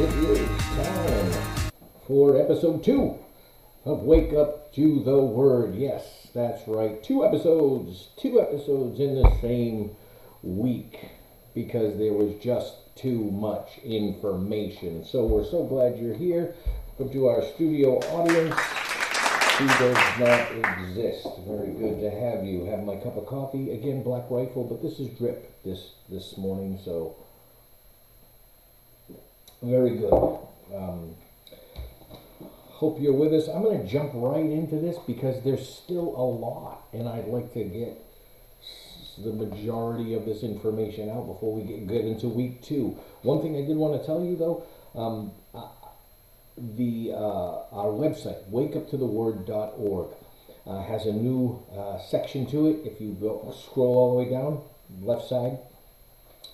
It is time for episode two of Wake Up to the Word. Yes, that's right. Two episodes, two episodes in the same week because there was just too much information. So we're so glad you're here. Welcome to our studio audience who does not exist. Very good to have you. Have my cup of coffee. Again, Black Rifle, but this is drip this this morning, so very good. Um, hope you're with us. I'm going to jump right into this because there's still a lot, and I'd like to get the majority of this information out before we get, get into week two. One thing I did want to tell you though, um, uh, the uh, our website wakeuptotheword.org uh, has a new uh, section to it. If you go scroll all the way down left side,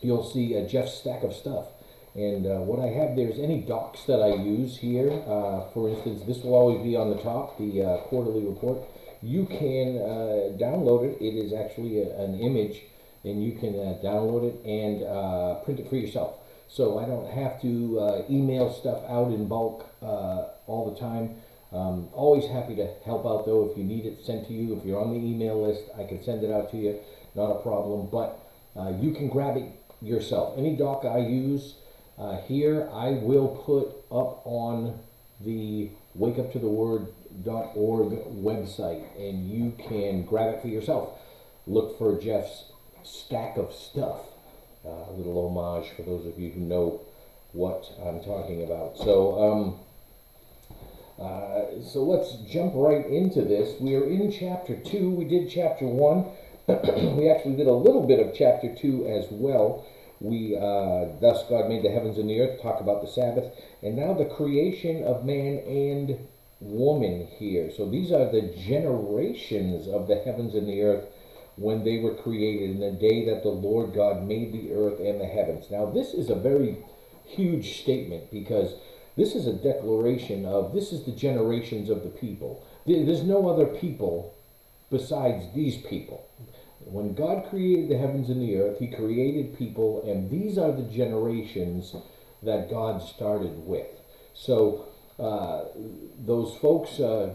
you'll see Jeff's stack of stuff. And uh, what I have there is any docs that I use here. Uh, for instance, this will always be on the top, the uh, quarterly report. You can uh, download it. It is actually a, an image, and you can uh, download it and uh, print it for yourself. So I don't have to email stuff out in bulk all the time. Um, always happy to help out though if you need it sent to you. If you're on the email list, I can send it out to you. Not a problem. But you can grab it yourself. Any doc I use uh, here, I will put up on the wakeuptotheword.org website, and you can grab it for yourself. Look for Jeff's stack of stuff. Uh, a little homage for those of you who know what I'm talking about. So, um, uh, so let's jump right into this. We are in chapter two. We did chapter one. we actually did a little bit of chapter two as well. We uh, thus God made the heavens and the earth. Talk about the Sabbath, and now the creation of man and woman here. So these are the generations of the heavens and the earth when they were created in the day that the Lord God made the earth and the heavens. Now this is a very huge statement because this is a declaration of this is the generations of the people. There's no other people besides these people. When God created the heavens and the earth, He created people, and these are the generations that God started with. So, uh, those folks, uh,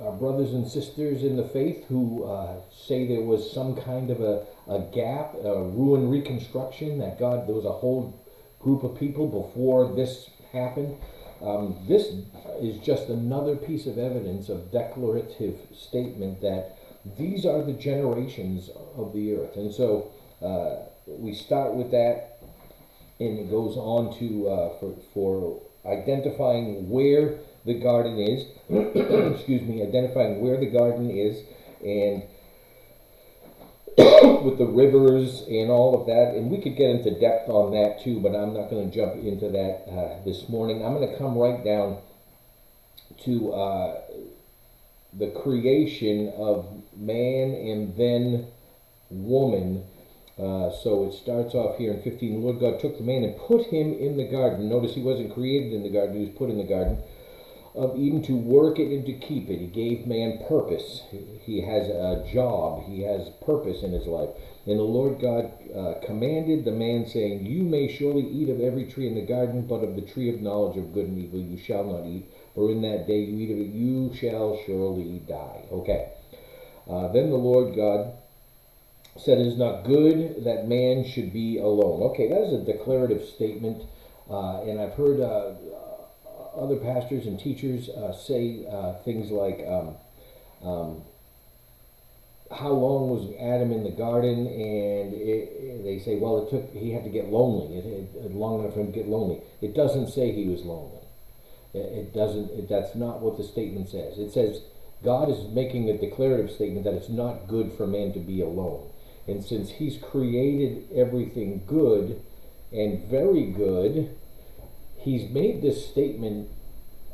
our brothers and sisters in the faith who uh, say there was some kind of a, a gap, a ruin reconstruction, that God, there was a whole group of people before this happened. Um, this is just another piece of evidence of declarative statement that these are the generations of the earth. And so uh, we start with that, and it goes on to uh, for, for identifying where the garden is. excuse me, identifying where the garden is, and with the rivers and all of that, and we could get into depth on that too, but I'm not going to jump into that uh, this morning. I'm going to come right down to uh, the creation of man and then woman. Uh, so it starts off here in 15. The Lord God took the man and put him in the garden. Notice he wasn't created in the garden, he was put in the garden of Eden to work it and to keep it. He gave man purpose. He has a job. He has purpose in his life. And the Lord God uh, commanded the man, saying, You may surely eat of every tree in the garden, but of the tree of knowledge of good and evil you shall not eat. For in that day you eat of it, you shall surely die. Okay. Uh, then the Lord God said, It is not good that man should be alone. Okay, that is a declarative statement. Uh, and I've heard uh, other pastors and teachers uh, say uh, things like, um, um, "How long was Adam in the garden?" And it, they say, "Well, it took he had to get lonely. It, it, long enough for him to get lonely." It doesn't say he was lonely. It, doesn't. It, that's not what the statement says. It says God is making a declarative statement that it's not good for man to be alone. And since He's created everything good and very good, he's made this statement,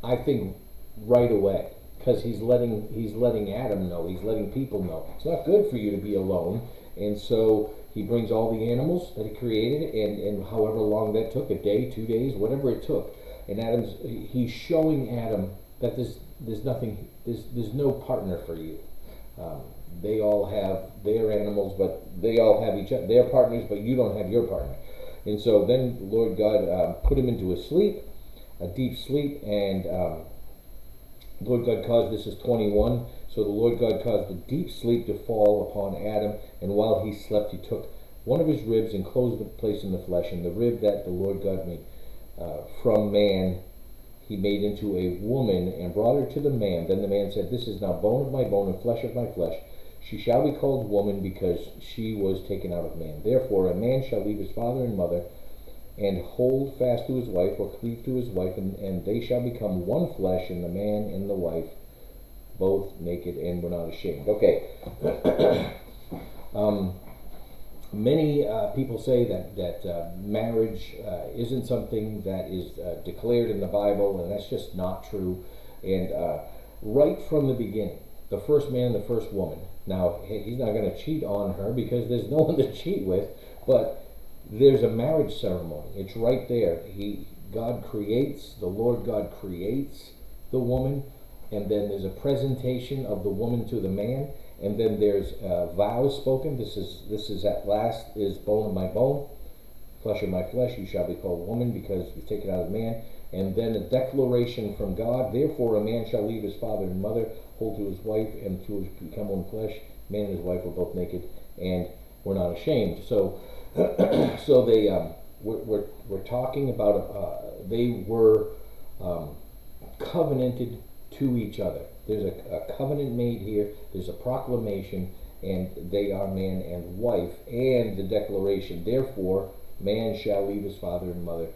I think, right away because he's letting he's letting Adam know, he's letting people know it's not good for you to be alone, and so he brings all the animals that he created, and and however long that took, a day, two days, whatever it took, and Adam's he's showing Adam that there's there's nothing there's there's no partner for you. Um, they all have their animals, but they all have each other. They're partners, but you don't have your partner. And so then the Lord God um, put him into a sleep, a deep sleep, and um, Lord God caused this is 21. So the Lord God caused a deep sleep to fall upon Adam, and while he slept, he took one of his ribs and closed the place in the flesh, and the rib that the Lord God made uh, from man he made into a woman and brought her to the man. Then the man said, This is now bone of my bone and flesh of my flesh. She shall be called woman because she was taken out of man. Therefore, a man shall leave his father and mother and hold fast to his wife or cleave to his wife, and, and they shall become one flesh, and the man and the wife both naked and were not ashamed. Okay. um, many uh, people say that that uh, marriage uh, isn't something that is uh, declared in the Bible, and that's just not true. And uh, right from the beginning, the first man, the first woman. Now he's not going to cheat on her because there's no one to cheat with, but there's a marriage ceremony. It's right there. He God creates the Lord God creates the woman, and then there's a presentation of the woman to the man and then there's uh, vows spoken. This is this is at last is bone of my bone, flesh of my flesh. You shall be called woman because you've taken out of man. And then a declaration from God. Therefore, a man shall leave his father and mother, hold to his wife, and to become one flesh. Man and his wife were both naked, and were not ashamed. So, so they um, we're, we're, we're talking about uh, they were um, covenanted to each other. There's a, a covenant made here, there's a proclamation, and they are man and wife, and the declaration, therefore, man shall leave his father and mother.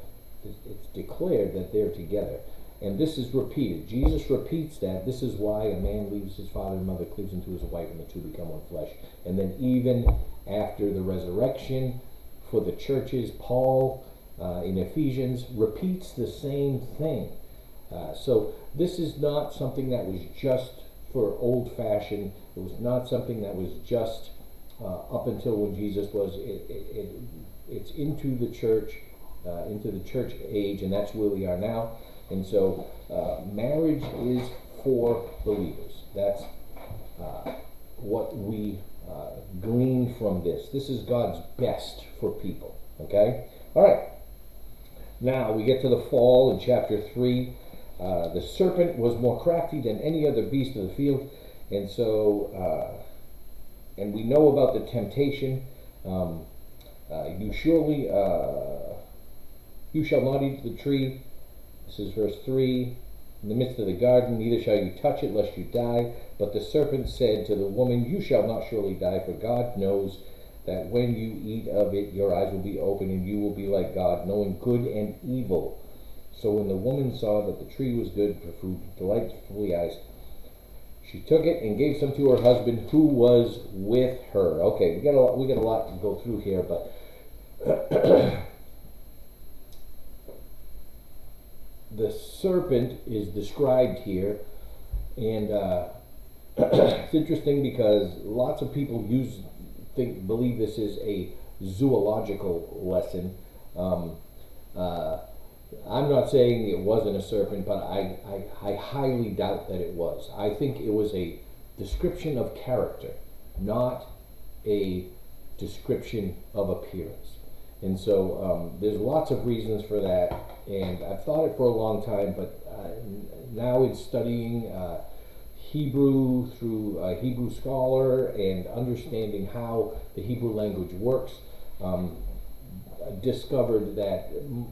It's declared that they're together. And this is repeated. Jesus repeats that. This is why a man leaves his father and mother, cleaves into his wife, and the two become one flesh. And then, even after the resurrection, for the churches, Paul uh, in Ephesians repeats the same thing. Uh, so this is not something that was just for old fashioned. It was not something that was just uh, up until when Jesus was. It, it, it, it's into the church, uh, into the church age, and that's where we are now. And so uh, marriage is for believers. That's uh, what we glean from this. This is God's best for people. Okay? All right. Now we get to the fall in chapter 3. Uh, the serpent was more crafty than any other beast of the field, and so, uh, and we know about the temptation. Um, uh, you surely, uh, you shall not eat the tree. This is verse three. In the midst of the garden, neither shall you touch it, lest you die. But the serpent said to the woman, You shall not surely die, for God knows that when you eat of it, your eyes will be open, and you will be like God, knowing good and evil. So when the woman saw that the tree was good for food, delightfully eyes, she took it and gave some to her husband who was with her. Okay, we got a lot, we got a lot to go through here, but the serpent is described here, and uh, it's interesting because lots of people use think believe this is a zoological lesson. Um, uh, I'm not saying it wasn't a serpent, but I, I, I highly doubt that it was. I think it was a description of character, not a description of appearance. And so um, there's lots of reasons for that, and I've thought it for a long time, but uh, now in studying uh, Hebrew through a Hebrew scholar and understanding how the Hebrew language works, um, discovered that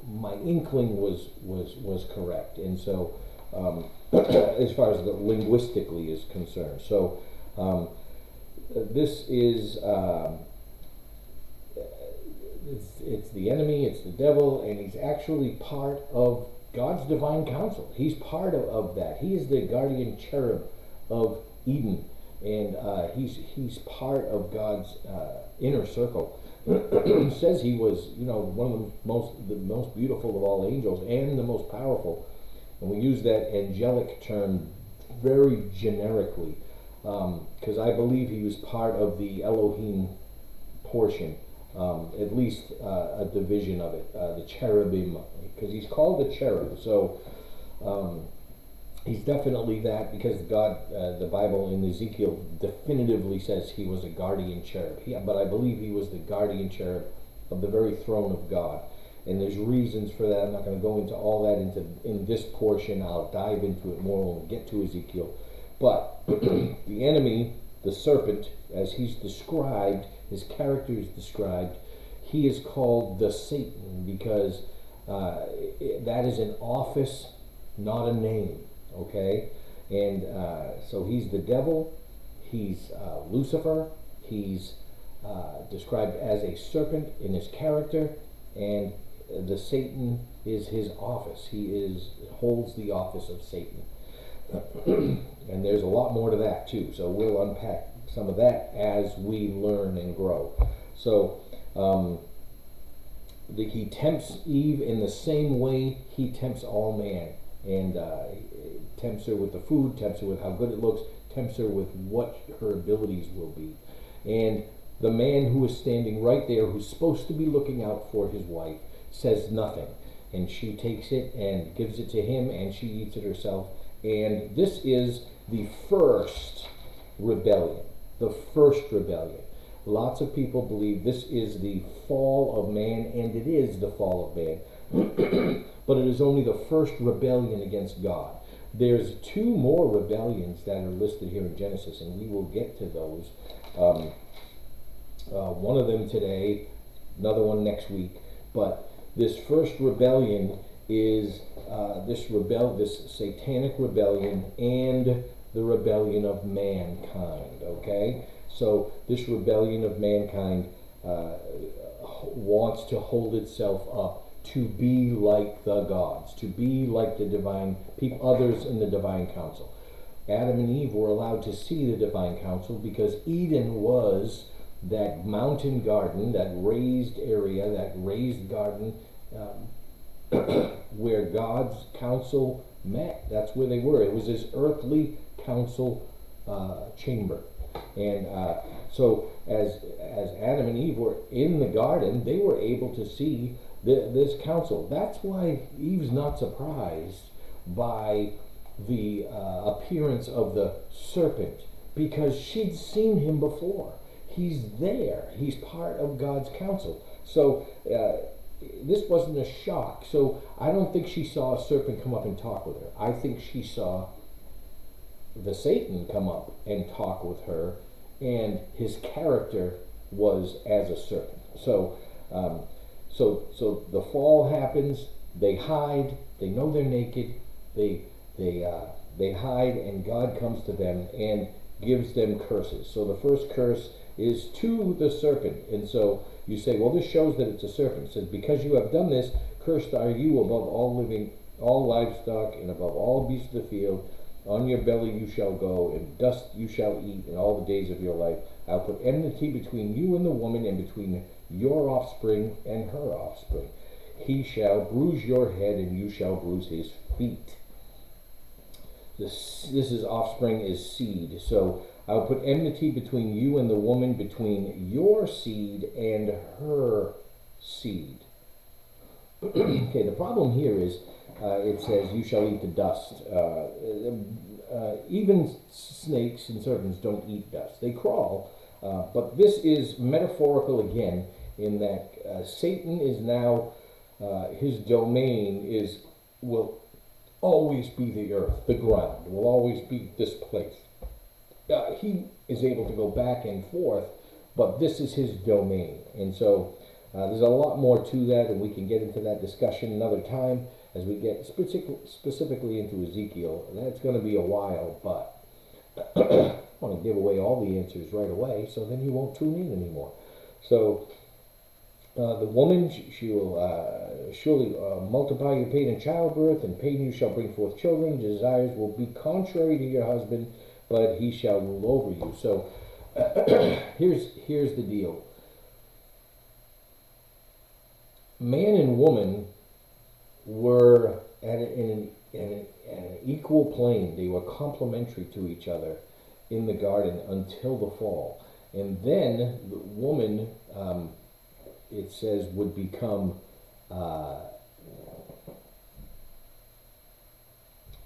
my inkling was was was correct, and so um, as far as the linguistically is concerned, so um, this is um, it's, it's the enemy, it's the devil, and he's actually part of God's divine council. He's part of, of that. He is the guardian cherub of Eden, and uh, he's he's part of God's uh, inner circle. Says he was, you know, one of the most the most beautiful of all angels and the most powerful. And we use that angelic term very generically because um, I believe he was part of the Elohim portion, um, at least uh, a division of it, uh, the cherubim, because he's called the cherub. So um, he's definitely that because God, uh, the Bible in Ezekiel definitively says he was a guardian cherub. He, but I believe he was the guardian cherub of the very throne of God. And there's reasons for that. I'm not going to go into all that into in this portion. I'll dive into it more when we get to Ezekiel. But the enemy, the serpent, as he's described, his character is described, he is called the Satan because uh, that is an office, not a name. Okay? And uh, so he's the devil, he's uh, Lucifer, he's uh, described as a serpent in his character, and the Satan is his office. He is holds the office of Satan. and there's a lot more to that too. So we'll unpack some of that as we learn and grow. So um, he tempts Eve in the same way he tempts all man, and uh, tempts her with the food, tempts her with how good it looks, tempts her with what her abilities will be, and the man who is standing right there, who's supposed to be looking out for his wife, says nothing. And she takes it and gives it to him, and she eats it herself. And this is the first rebellion. The first rebellion. Lots of people believe this is the fall of man, and it is the fall of man. But it is only the first rebellion against God. There's two more rebellions that are listed here in Genesis, and we will get to those. Um, uh, one of them today, another one next week. But this first rebellion is uh, this rebel, this satanic rebellion, and the rebellion of mankind. Okay, so this rebellion of mankind uh, wants to hold itself up to be like the gods, to be like the divine people, others in the divine council. Adam and Eve were allowed to see the divine council because Eden was that mountain garden, that raised area, that raised garden um, where God's council met. That's where they were. It was this earthly council uh, chamber. And uh, so, as as Adam and Eve were in the garden, they were able to see this council. That's why Eve's not surprised by the uh, appearance of the serpent because she'd seen him before. He's there. He's part of God's council. So uh, this wasn't a shock. So I don't think she saw a serpent come up and talk with her. I think she saw the Satan come up and talk with her, and his character was as a serpent. So, um, so, so the fall happens. They hide. They know they're naked. They, they, uh, they hide, and God comes to them and gives them curses. So the first curse is to the serpent. And so you say, well, this shows that it's a serpent. It says, because you have done this, cursed are you above all living, all livestock, and above all beasts of the field. On your belly you shall go, and dust you shall eat in all the days of your life. I'll put enmity between you and the woman, and between your offspring and her offspring. He shall bruise your head, and you shall bruise his feet. This, this is offspring is seed. So I will put enmity between you and the woman, between your seed and her seed. okay, the problem here is uh, it says, You shall eat the dust. Uh, uh, even snakes and serpents don't eat dust, they crawl. Uh, but this is metaphorical again, in that uh, Satan is now, uh, his domain is, will always be the earth, the ground, will always be this place uh, he is able to go back and forth, but this is his domain. And so uh, there's a lot more to that, and we can get into that discussion another time as we get specific, specifically into Ezekiel. And that's going to be a while, but I want to give away all the answers right away, so then you won't tune in anymore. So uh, the woman, she will uh, surely uh, multiply your pain in childbirth, and pain you shall bring forth children. Desires will be contrary to your husband, but he shall rule over you. So here's here's the deal. Man and woman were at, an, in an, an, an equal plane. They were complementary to each other in the garden until the fall. And then the woman, um, it says, would become uh,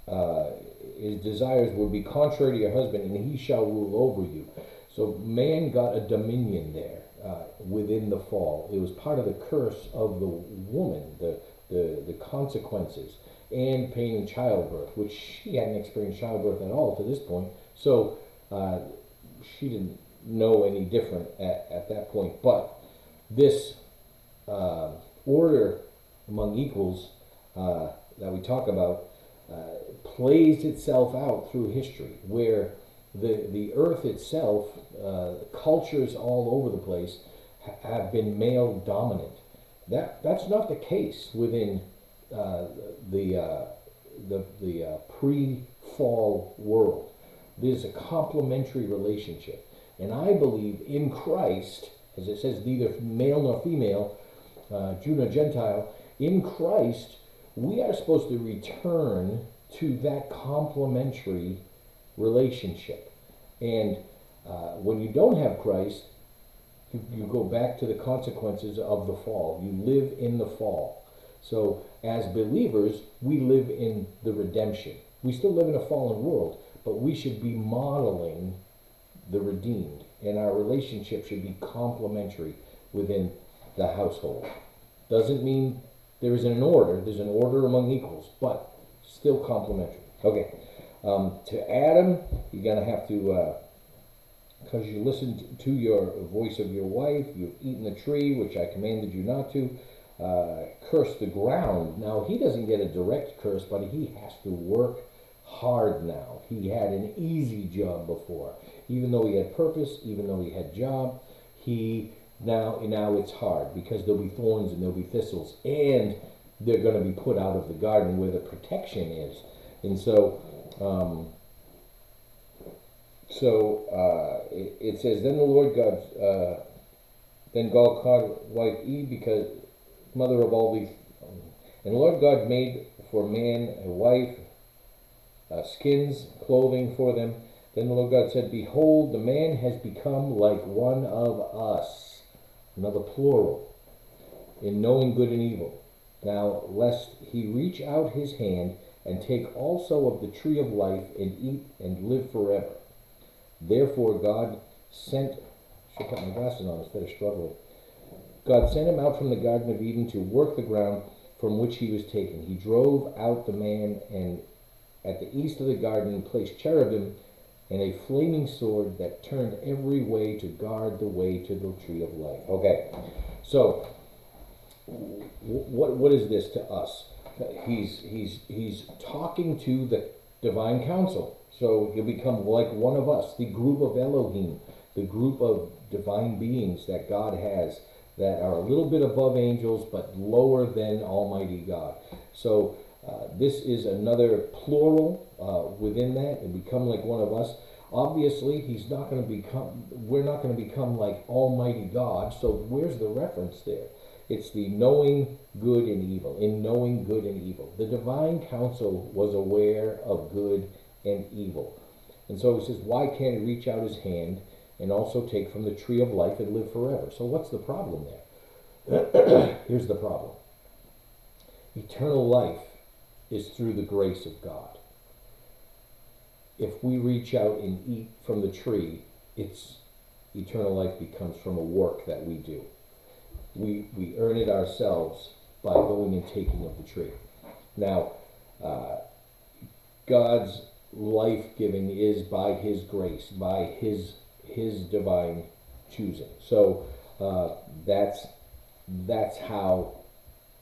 uh, his desires would be contrary to your husband, and he shall rule over you. So man got a dominion there. uh, within the fall. It was part of the curse of the woman, the, the, the consequences, and pain in childbirth, which she hadn't experienced childbirth at all to this point. So uh, she didn't know any different at, at that point. But this uh, order among equals uh, that we talk about uh, plays itself out through history, where the, the earth itself, uh, cultures all over the place, ha- have been male dominant. That, that's not the case within uh, the, the, the uh, pre fall world. There's a complementary relationship. And I believe in Christ, as it says, neither male nor female, uh, Jew nor Gentile, in Christ, we are supposed to return to that complementary relationship. And uh, when you don't have Christ, you, you go back to the consequences of the fall. You live in the fall. So, as believers, we live in the redemption. We still live in a fallen world, but we should be modeling the redeemed, and our relationship should be complementary within the household. Doesn't mean there isn't an order, there's an order among equals, but still complementary. Okay, um, to Adam, you're going to have to, because you listened to your voice of your wife, you've eaten the tree, which I commanded you not to, uh, curse the ground. Now, he doesn't get a direct curse, but he has to work hard now. He had an easy job before. Even though he had purpose, even though he had job, he now now it's hard because there'll be thorns and there'll be thistles and they're going to be put out of the garden where the protection is. And so um, so uh, it, it, says, then the Lord God, uh, then God called wife Eve because mother of all these, and the Lord God made for man a wife, uh, skins, clothing for them. Then the Lord God said, Behold, the man has become like one of us, another plural, in knowing good and evil. Now, lest he reach out his hand and take also of the tree of life and eat and live forever. Therefore, God sent, I should put my glasses on instead of struggling. God sent him out from the Garden of Eden to work the ground from which he was taken. He drove out the man and at the east of the garden placed cherubim and a flaming sword that turned every way to guard the way to the tree of life. Okay, so what what is this to us? He's he's he's talking to the divine council. So he'll become like one of us, the group of Elohim, the group of divine beings that God has that are a little bit above angels but lower than Almighty God. So uh, this is another plural uh, within that and become like one of us. Obviously, he's not going to become. We're not going to become like Almighty God. So where's the reference there? It's the knowing good and evil. In knowing good and evil, the divine council was aware of good and evil, and so he says, why can't he reach out his hand and also take from the tree of life and live forever? So what's the problem there? Here's the problem. Eternal life is through the grace of God. If we reach out and eat from the tree, it's eternal life becomes from a work that we do. We, we earn it ourselves by going and taking of the tree. Now, uh, God's life giving is by His grace, by His His divine choosing. So uh, that's that's how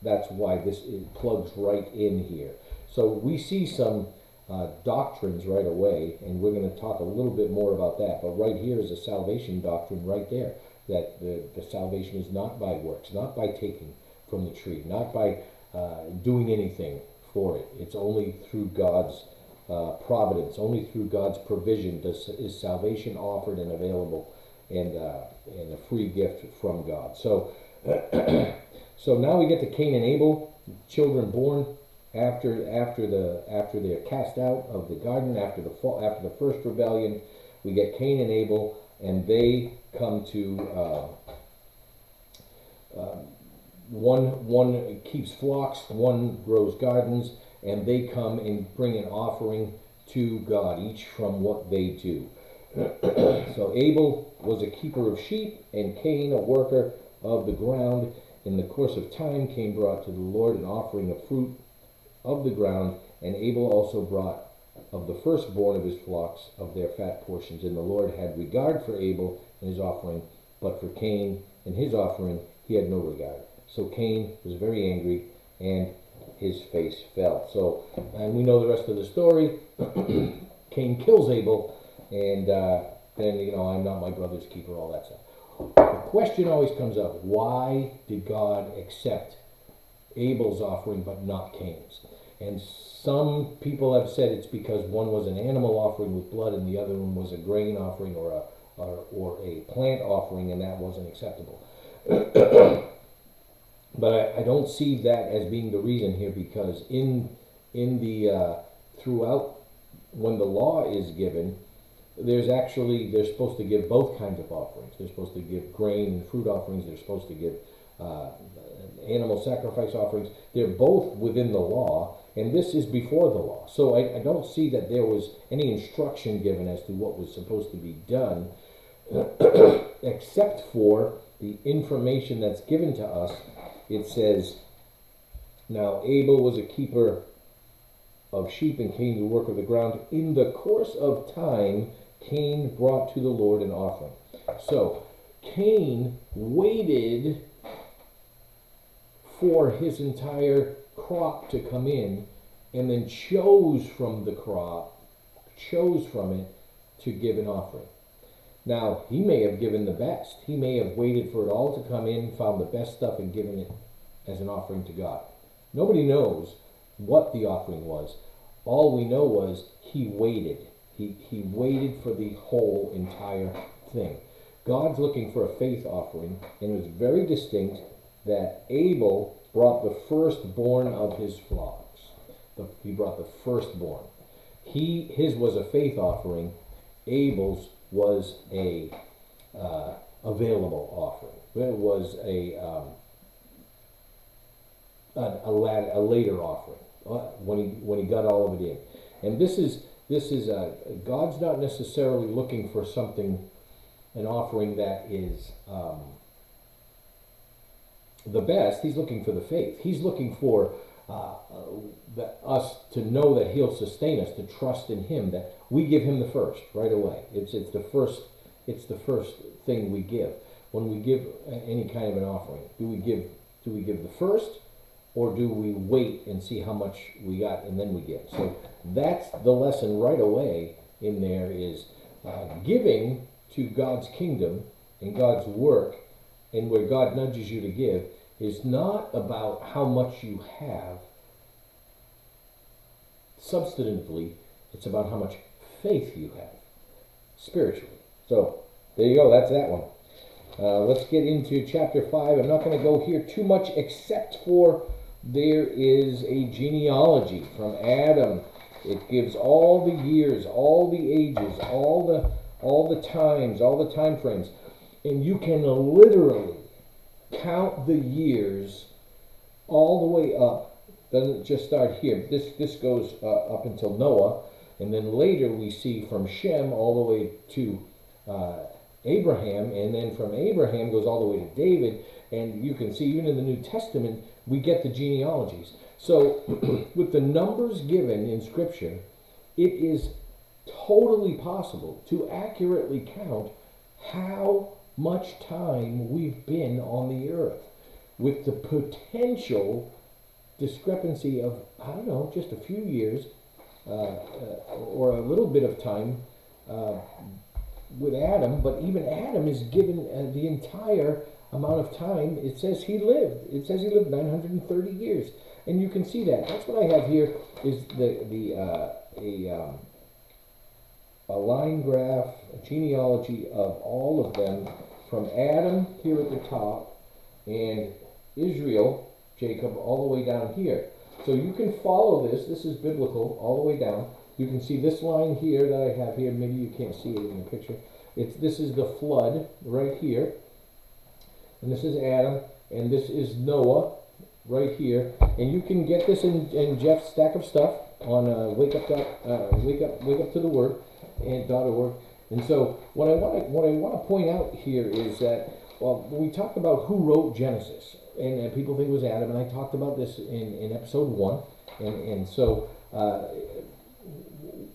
that's why this plugs right in here. So we see some uh, doctrines right away, and we're going to talk a little bit more about that. But right here is a salvation doctrine right there that the, the salvation is not by works, not by taking from the tree, not by uh, doing anything for it. It's only through God's uh, providence, only through God's provision does, is salvation offered and available and, uh, and a free gift from God. So, so now we get to Cain and Abel, children born after after the after they're cast out of the garden after the fall, after the first rebellion. We get Cain and Abel, and they come to uh, uh, one one keeps flocks, one grows gardens, and they come and bring an offering to God, each from what they do. so Abel was a keeper of sheep, and Cain a worker of the ground. In the course of time, Cain brought to the Lord an offering of fruit of the ground, and Abel also brought of the firstborn of his flocks of their fat portions. And the Lord had regard for Abel and his offering, but for Cain and his offering he had no regard. So Cain was very angry, and his face fell. So, and we know the rest of the story. Cain kills Abel, and uh, then, you know, I'm not my brother's keeper, all that stuff. Question always comes up why did God accept Abel's offering but not Cain's? And some people have said it's because one was an animal offering with blood and the other one was a grain offering or a or, or a plant offering, and that wasn't acceptable. but I, I, don't see that as being the reason here because in in the uh, throughout when the law is given, there's actually they're supposed to give both kinds of offerings. They're supposed to give grain and fruit offerings. They're supposed to give uh, animal sacrifice offerings. They're both within the law, and this is before the law. So I, I don't see that there was any instruction given as to what was supposed to be done, except for the information that's given to us. It says, "Now Abel was a keeper." Of sheep and Cain to work of the ground. In the course of time, Cain brought to the Lord an offering. So, Cain waited for his entire crop to come in and then chose from the crop, chose from it to give an offering. Now, he may have given the best. He may have waited for it all to come in, found the best stuff, and given it as an offering to God. Nobody knows what the offering was. All we know was he waited. He, he waited for the whole entire thing. God's looking for a faith offering, and it was very distinct that Abel brought the firstborn of his flocks. The, he brought the firstborn. He his was a faith offering. Abel's was a uh, available offering. It was a um, a, a, later offering uh, when he when he got all of it in. And this is this is a, God's not necessarily looking for something, an offering that is um, the best. He's looking for the faith. He's looking for uh, the, us to know that He'll sustain us, to trust in Him, that we give Him the first right away. It's it's the first. It's the first thing we give when we give any kind of an offering. Do we give? Do we give the first? Or do we wait and see how much we got and then we give? So that's the lesson right away in there is uh, giving to God's kingdom and God's work and where God nudges you to give is not about how much you have substantively, it's about how much faith you have spiritually. So there you go, that's that one. Uh, let's get into chapter 5. I'm not going to go here too much except for there is a genealogy from Adam. It gives all the years, all the ages, all the all the times, all the time frames. And you can literally count the years all the way up. Doesn't just start here. This this goes uh, up until Noah, and then later we see from Shem all the way to uh, Abraham, and then from Abraham goes all the way to David. And you can see even in the New Testament we get the genealogies. So, with the numbers given in Scripture, it is totally possible to accurately count how much time we've been on the earth with the potential discrepancy of, I don't know, just a few years uh, uh, or a little bit of time uh, with Adam, but even Adam is given uh, the entire amount of time it says he lived. It says he lived 930 years, and you can see that. That's what I have here is the the uh, a um, a line graph, a genealogy of all of them from Adam here at the top and Israel, Jacob, all the way down here. So you can follow this. This is biblical all the way down. You can see this line here that I have here. Maybe you can't see it in the picture. It's this is the flood right here and this is Adam, and this is Noah right here. And you can get this in, in Jeff's stack of stuff on uh, wake up uh, wake up wake up to the word and dot org. And so what I want to what I want to point out here is that well, we talk about who wrote Genesis, and, and people think it was Adam, and I talked about this in, in episode one, and and so uh,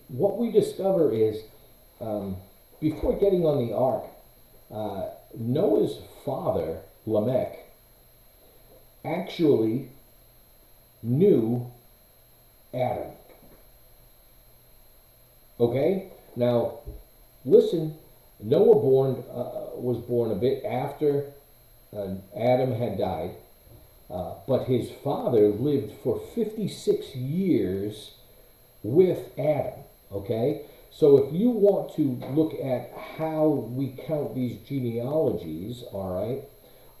what we discover is um, before getting on the ark, uh, Noah's father Lamech actually knew Adam. Okay, now listen. Noah born uh, was born a bit after uh, Adam had died, uh, but his father lived for 56 years with Adam. Okay, so if you want to look at how we count these genealogies, all right,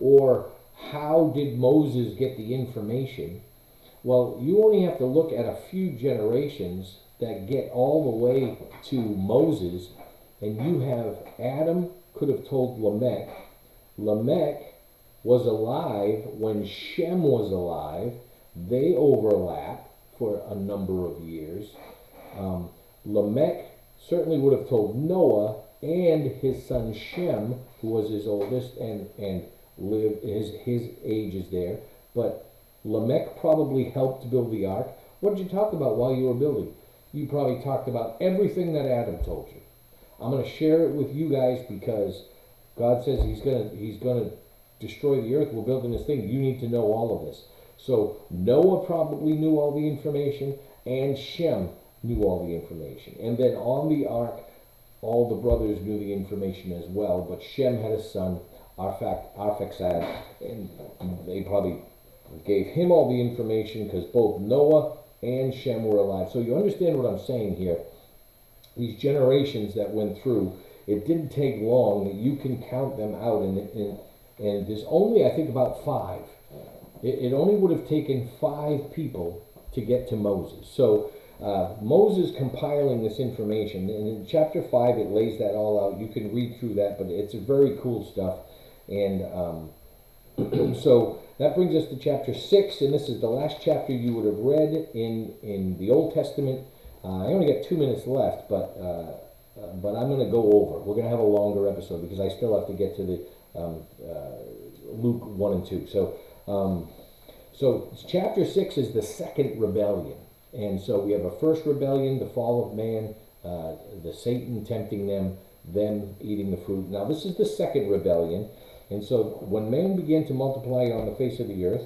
or how did Moses get the information? Well, you only have to look at a few generations that get all the way to Moses, and you have Adam could have told Lamech. Lamech was alive when Shem was alive. They overlap for a number of years. Um, Lamech certainly would have told Noah and his son Shem, who was his oldest and, and lived his his age is there. But Lamech probably helped build the ark. What did you talk about while you were building? You probably talked about everything that Adam told you. I'm going to share it with you guys because God says He's going to He's going to destroy the earth. We're building this thing. You need to know all of this. So Noah probably knew all the information, and Shem knew all the information. And then on the ark, all the brothers knew the information as well. But Shem had a son, Arphaxad, and they probably gave him all the information because both Noah and Shem were alive. So you understand what I'm saying here. These generations that went through, it didn't take long that you can count them out, and, and, and there's only, I think, about five. It, it only would have taken five people to get to Moses. So uh, Moses compiling this information, and in chapter 5 it lays that all out. You can read through that, but it's very cool stuff. And um, so that brings us to chapter 6, and this is the last chapter you would have read in, in the Old Testament. Uh, I only got two minutes left, but, uh, uh but I'm going to go over. We're going to have a longer episode because I still have to get to the um, uh, Luke 1 and 2. So, um, so chapter 6 is the second rebellion. And so we have a first rebellion, the fall of man, uh, the Satan tempting them, them eating the fruit. Now this is the second rebellion. And so when man began to multiply on the face of the earth,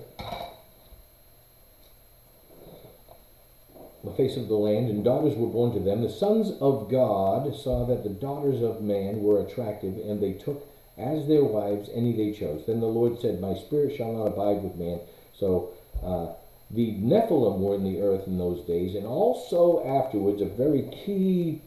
the face of the land, and daughters were born to them, the sons of God saw that the daughters of man were attractive, and they took as their wives any they chose. Then the Lord said, My spirit shall not abide with man. So uh, the Nephilim were in the earth in those days, and also afterwards, a very key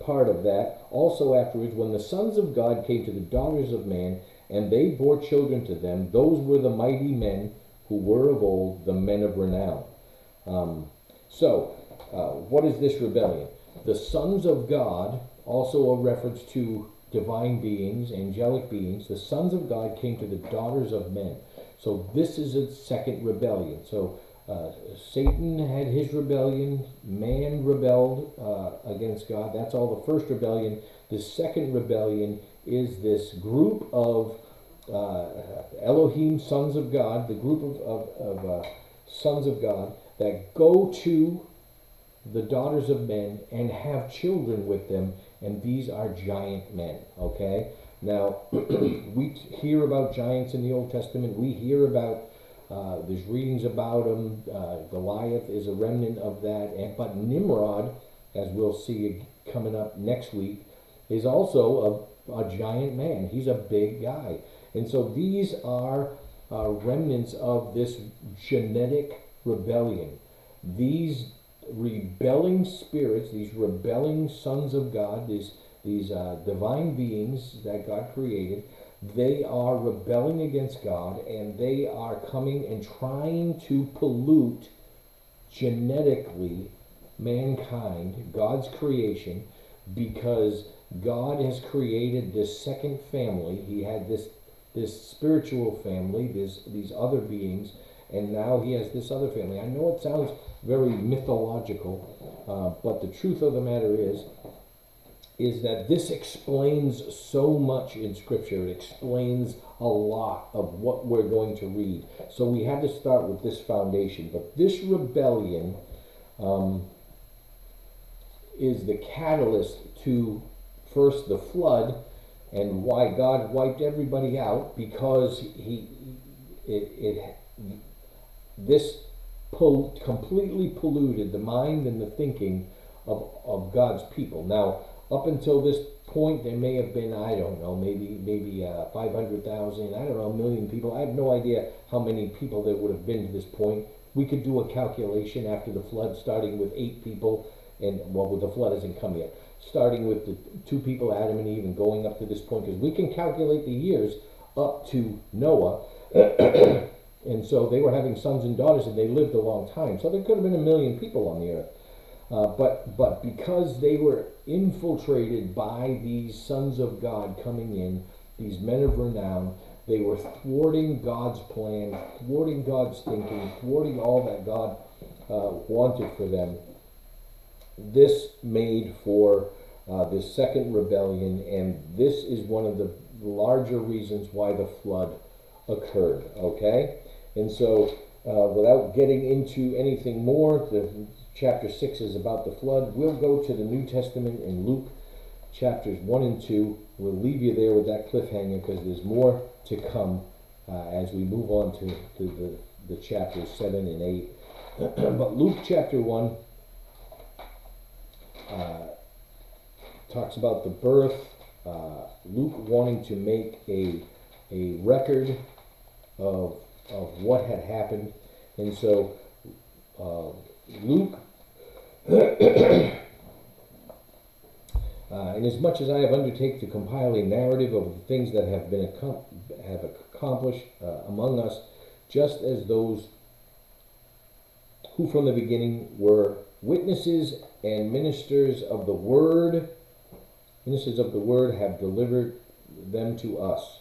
part of that, also afterwards, when the sons of God came to the daughters of man, and they bore children to them, those were the mighty men who were of old, the men of renown. Um, so, uh, what is this rebellion? The sons of God, also a reference to divine beings, angelic beings, the sons of God came to the daughters of men. So this is a second rebellion. So uh, Satan had his rebellion, man rebelled uh, against God. That's all the first rebellion. The second rebellion is this group of uh, Elohim, sons of God, the group of, of, of uh, sons of God that go to the daughters of men and have children with them, and these are giant men, okay? Now, we hear about giants in the Old Testament. We hear about, uh, there's readings about them. Uh, Goliath is a remnant of that. And, but Nimrod, as we'll see coming up next week, is also a, a giant man. He's a big guy. And so these are uh, remnants of this genetic rebellion. These rebelling spirits, these rebelling sons of God, these these uh, divine beings that God created, they are rebelling against God and they are coming and trying to pollute genetically mankind, God's creation, because God has created this second family. He had this this spiritual family, this these other beings, and now he has this other family. I know it sounds very mythological, uh, but the truth of the matter is is that this explains so much in Scripture. It explains a lot of what we're going to read. So we have to start with this foundation. But this rebellion um, is the catalyst to first the flood and why God wiped everybody out because he it, it this pol- completely polluted the mind and the thinking of, of God's people. Now, up until this point, there may have been, I don't know, maybe maybe uh, 500,000, I don't know, a million people. I have no idea how many people there would have been to this point. We could do a calculation after the flood, starting with eight people, and well, the flood hasn't come yet. Starting with the two people, Adam and Eve, and going up to this point, because we can calculate the years up to Noah. and so they were having sons and daughters, and they lived a long time. So there could have been a million people on the earth. Uh, but but because they were infiltrated by these sons of God coming in, these men of renown, they were thwarting God's plan, thwarting God's thinking, thwarting all that God uh, wanted for them. This made for uh, this second rebellion, and this is one of the larger reasons why the flood occurred. Okay, and so uh, without getting into anything more, the chapter 6 is about the flood. We'll go to the New Testament in Luke chapters 1 and 2. We'll leave you there with that cliffhanger because there's more to come uh, as we move on to, to the, the chapters 7 and 8. but Luke chapter 1 uh, talks about the birth, uh, Luke wanting to make a, a record of, of what had happened. And so uh, Luke uh, as as I have undertaken to compile a narrative of the things that have been have accomplished uh, among us, just as those who from the beginning were witnesses and ministers of the word, ministers of the word have delivered them to us.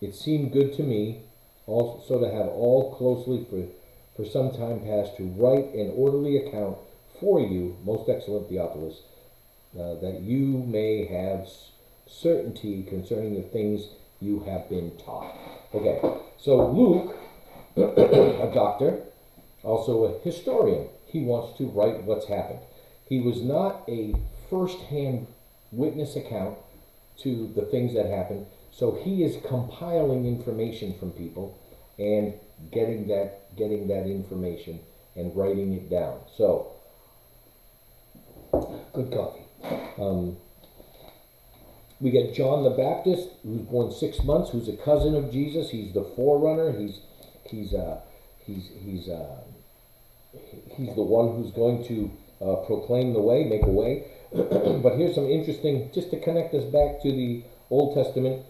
It seemed good to me also to have all closely for for some time past to write an orderly account for you, most excellent Theophilus, uh, that you may have certainty concerning the things you have been taught. Okay, so Luke, a doctor, also a historian, he wants to write what's happened. He was not a first hand witness account to the things that happened, so he is compiling information from people and getting that getting that information and writing it down. So, good coffee. Um, we get John the Baptist, who's born six months, who's a cousin of Jesus. He's the forerunner. He's he's uh, he's he's uh, he's the one who's going to uh, proclaim the way, make a way. but here's some interesting, just to connect us back to the Old Testament.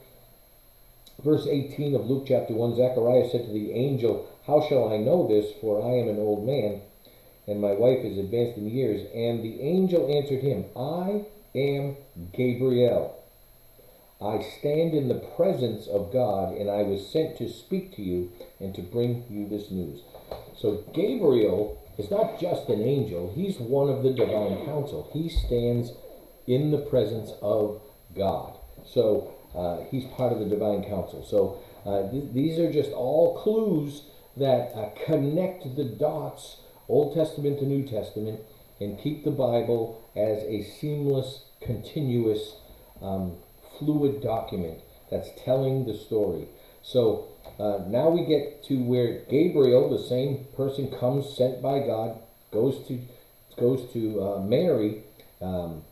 Verse 18 of Luke chapter 1 Zechariah said to the angel, How shall I know this? For I am an old man, and my wife is advanced in years. And the angel answered him, I am Gabriel. I stand in the presence of God, and I was sent to speak to you and to bring you this news. So Gabriel is not just an angel, he's one of the divine council. He stands in the presence of God. So uh, he's part of the divine council. So uh, th- these are just all clues that uh, connect the dots, Old Testament to New Testament, and keep the Bible as a seamless, continuous, um, fluid document that's telling the story. So uh, now we get to where Gabriel, the same person, comes sent by God, goes to goes to uh, Mary. Um,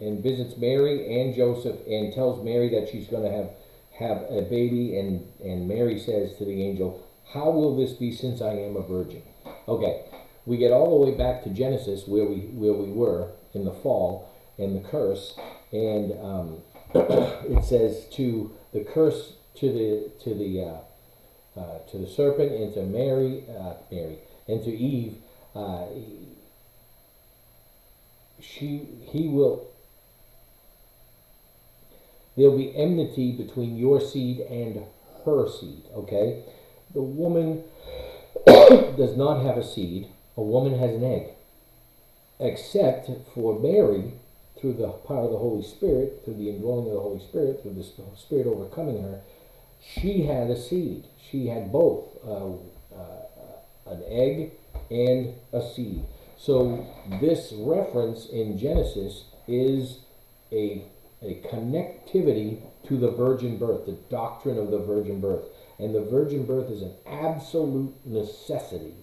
and visits Mary and Joseph and tells Mary that she's going to have have a baby and and Mary says to the angel, "How will this be since I am a virgin?" Okay, we get all the way back to Genesis where we where we were in the fall and the curse, and um, it says to the curse to the to the uh, uh, to the serpent and to Mary uh, Mary and to Eve. Uh, she he will There'll be enmity between your seed and her seed, okay? The woman does not have a seed, a woman has an egg. Except for Mary, through the power of the Holy Spirit, through the indwelling of the Holy Spirit, through the Spirit overcoming her, she had a seed. She had both uh, uh, an egg and a seed. So this reference in Genesis is a, a connectivity to the virgin birth, the doctrine of the virgin birth. And the virgin birth is an absolute necessity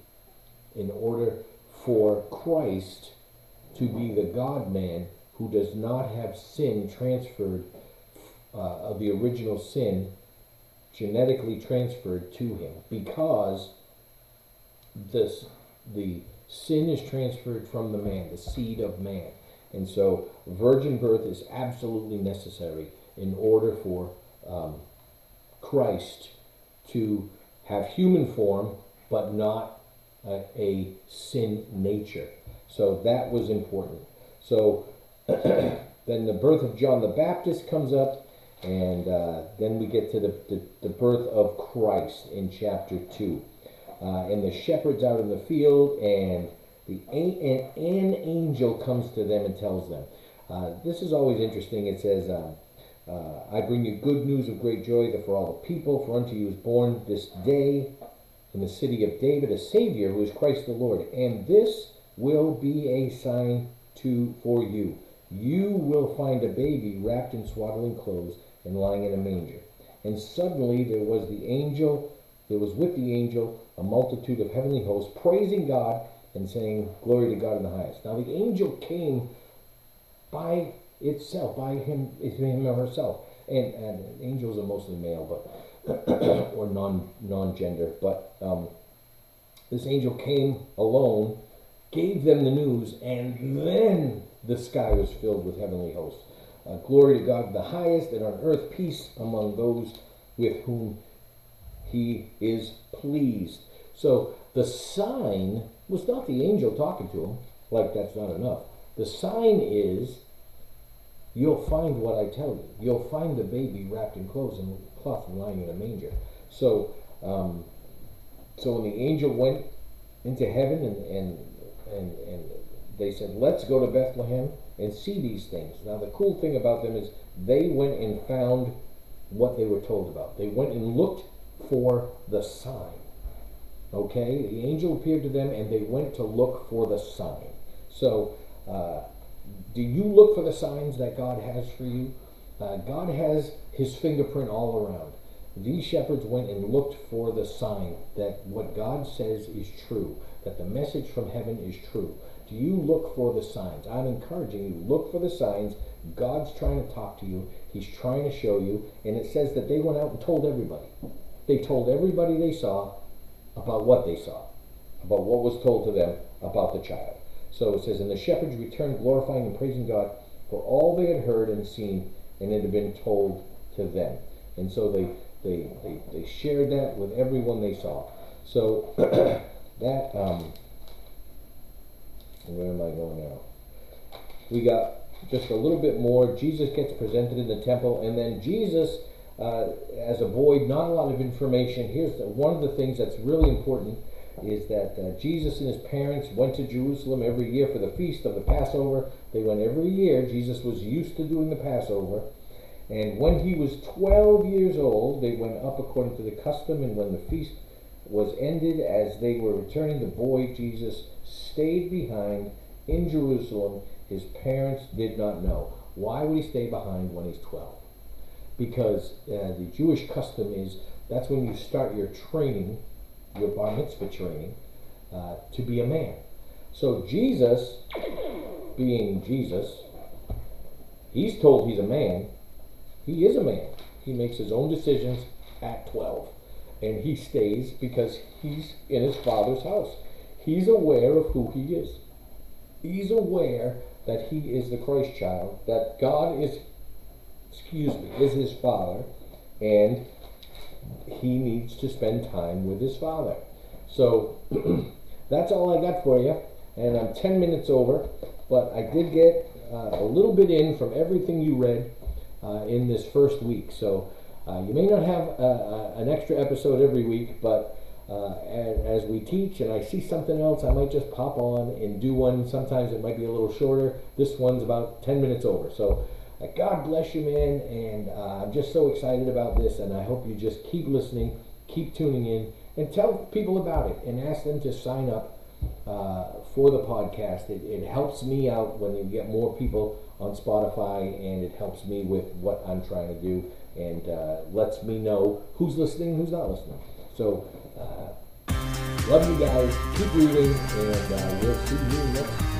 in order for Christ to be the God man who does not have sin transferred uh, of the original sin genetically transferred to him because this the sin is transferred from the man, the seed of man. And so virgin birth is absolutely necessary in order for um, Christ to have human form but not a sin nature. So that was important. So then the birth of John the Baptist comes up, and uh, then we get to the, the, the, birth of Christ in chapter 2. Uh, and the shepherds out in the field, and the an, an angel comes to them and tells them. Uh, this is always interesting. It says, um, uh, I bring you good news of great joy that for all the people, for unto you is born this day in the city of David a Savior who is Christ the Lord. And this will be a sign to for you. You will find a baby wrapped in swaddling clothes and lying in a manger. And suddenly there was the angel, there was with the angel a multitude of heavenly hosts praising God and saying, Glory to God in the highest. Now the angel came by itself, by him, him or herself. And, and angels are mostly male, but or non non gender. But um, this angel came alone, gave them the news, and then the sky was filled with heavenly hosts. Uh, glory to God the highest, and on earth peace among those with whom he is pleased. So the sign was not the angel talking to him, like that's not enough. The sign is you'll find what I tell you. You'll find the baby wrapped in clothes and cloth and lying in a manger. So, um, so when the angel went into heaven and, and, and, and they said, let's go to Bethlehem and see these things. Now, the cool thing about them is they went and found what they were told about. They went and looked for the sign. Okay? The angel appeared to them and they went to look for the sign. So, uh, do you look for the signs that God has for you? Uh, God has his fingerprint all around. These shepherds went and looked for the sign that what God says is true, that the message from heaven is true. Do you look for the signs? I'm encouraging you, look for the signs. God's trying to talk to you. He's trying to show you. And it says that they went out and told everybody. They told everybody they saw about what they saw, about what was told to them about the child. So it says, And the shepherds returned, glorifying and praising God for all they had heard and seen, and it had been told to them. And so they, they, they, they shared that with everyone they saw. So that, um, where am I going now? We got just a little bit more. Jesus gets presented in the temple, and then Jesus, uh, as a boy, not a lot of information. Here's the, one of the things that's really important is that uh, Jesus and his parents went to Jerusalem every year for the feast of the Passover. They went every year. Jesus was used to doing the Passover. And when he was 12 years old, they went up according to the custom. And when the feast was ended, as they were returning, the boy Jesus stayed behind in Jerusalem. His parents did not know. Why would he stay behind when he's 12? Because uh, the Jewish custom is that's when you start your training your bar mitzvah training uh, to be a man. So Jesus, being Jesus, he's told he's a man. He is a man. He makes his own decisions at 12. And he stays because he's in his father's house. He's aware of who he is. He's aware that he is the Christ child, that God is, excuse me, is his father, and he needs to spend time with his father. So that's all I got for you. And I'm 10 minutes over, but I did get uh, a little bit in from everything you read uh, in this first week. So uh, you may not have uh, uh, an extra episode every week, but uh, as, we teach and I see something else, I might just pop on and do one. Sometimes it might be a little shorter. This one's about 10 minutes over. So God bless you, man. And uh, I'm just so excited about this. And I hope you just keep listening, keep tuning in, and tell people about it and ask them to sign up uh, for the podcast. It, it helps me out when you get more people on Spotify and it helps me with what I'm trying to do and uh, lets me know who's listening, who's not listening. So, uh, love you guys. Keep reading, and uh, we'll see you next